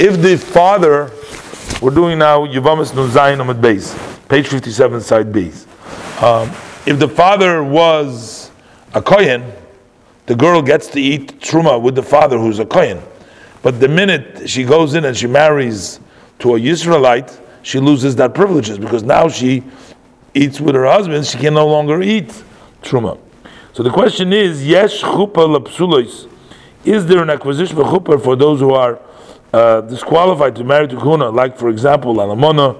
If the father, we're doing now Yuvamis Nun Zayin Amid Beis, page 57, side B. Um, if the father was a Kohen, the girl gets to eat Truma with the father who's a Kohen. But the minute she goes in and she marries to a Yisraelite, she loses that privileges because now she eats with her husband, she can no longer eat Truma. So the question is, Yesh Chupa Lapsulois, is there an acquisition of Chuppah for those who are uh, disqualified to marry to Kuna, like for example, Alamona,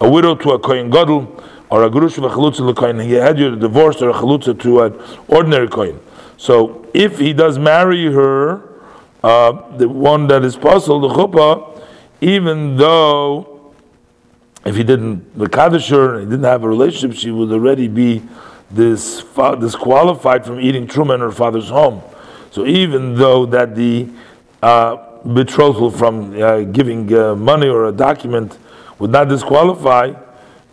a widow to a Kohen Gadol, or a Gurush of a Chalutza he had you divorced or a Chalutza to an ordinary Kohen. So if he does marry her, uh, the one that is puzzled, the Chuppah, even though if he didn't the her, he didn't have a relationship, she would already be disqualified from eating truma in her father's home. So even though that the uh, betrothal from uh, giving uh, money or a document would not disqualify,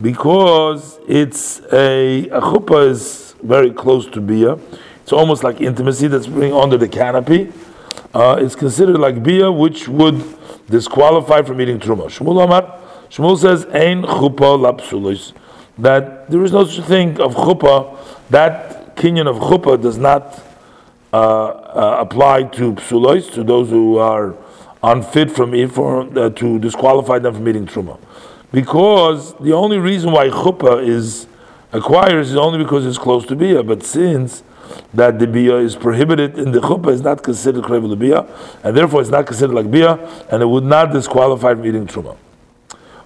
because it's a, a chuppah is very close to bia. It's almost like intimacy that's being under the canopy. Uh, it's considered like bia, which would disqualify from eating truma. Shmuel Amar, Shmuel says, "Ein chuppah lapsulis," that there is no such thing of chuppah. That kinyan of chuppah does not uh, uh, apply to psulois, to those who are unfit from for, uh, to disqualify them from eating truma, because the only reason why chuppah is acquired is only because it's close to bia. But since that the bia is prohibited in the chuppah is not considered krevel bia, and therefore it's not considered like bia, and it would not disqualify from eating truma.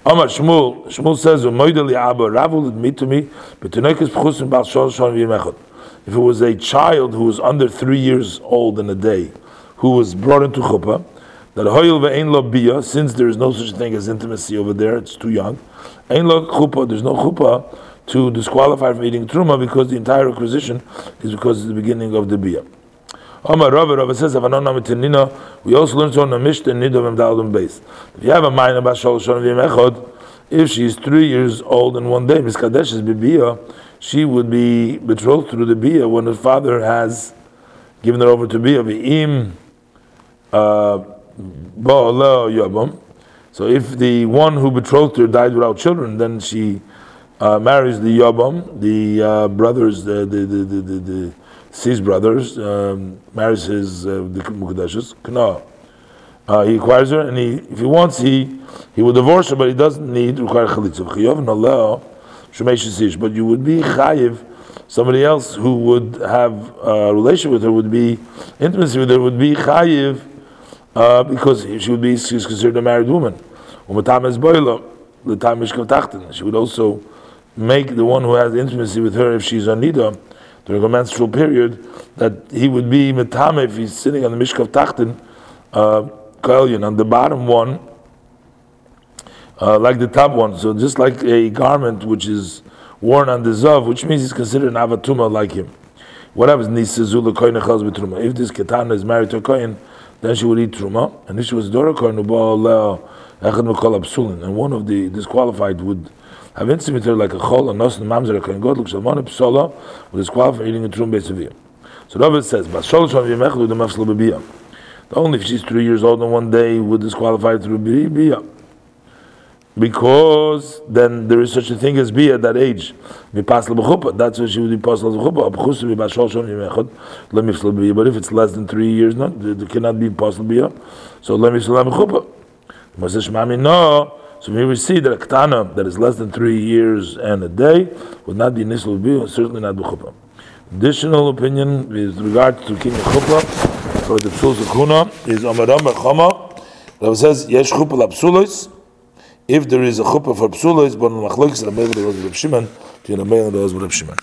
Amar Shmuel, Shmuel says, "Umoideli Rav admit to me, but Tunekes Pchusim Bal Shol Shon V'Yimechot." If it was a child who was under three years old in a day, who was brought into chuppah, that hoyel ve'ein lo bia, since there is no such thing as intimacy over there, it's too young. Ein lo chuppah, there's no chuppah to disqualify from eating truma because the entire acquisition is because it's the beginning of the bia. Omar Rava Rava says, we also learn on the Mishnah Nidov Dalum base. If you have a mind about Shol Shon if she's three years old in one day, Miskadesh is Bibiyah, she would be betrothed through the bia when her father has given her over to bia. V'im uh, So if the one who betrothed her died without children, then she uh, marries the yabam, the uh, brothers, the the the the, the, the brothers, um, marries his uh, the mukadeshes. Kana. Uh, he acquires her, and he, if he wants, he he will divorce her, but he doesn't need require chalitza but you would be chayiv. Somebody else who would have a relation with her would be intimacy with her would be chayiv uh, because she would be she's considered a married woman. The time She would also make the one who has intimacy with her if she's a nida during a menstrual period that he would be metame if he's sitting on the mishkav tachten uh, on the bottom one uh, like the top one. So just like a garment which is worn on the zav, which means he's considered an avatuma like him. What happens? If this ketana is married to a kohen, then she would eat truma, and if she was dora kohen, and one of the disqualified would have intimate her like a chol, a nos, and mamzer, a kohen god, look shalmon, psola, would disqualify eating a truma besaviyah. So David says, the only if she's three years old and one day would disqualify through biyah because then there is such a thing as be at that age. That's why she would be possible But if it's less than three years, no, it cannot be possible. So let me salam No. So we see that a ktana that is less than three years and a day would not be nisl bi, certainly not b'chuppah. Additional opinion with regard to king chuppah for the psul zakuna is Amaram Chama. That says yesh chuppah lapsulos if there is a chuppah for psula, it's bon machlokes Rabbeinu Reb Shimon to Rabbeinu Reb Shimon.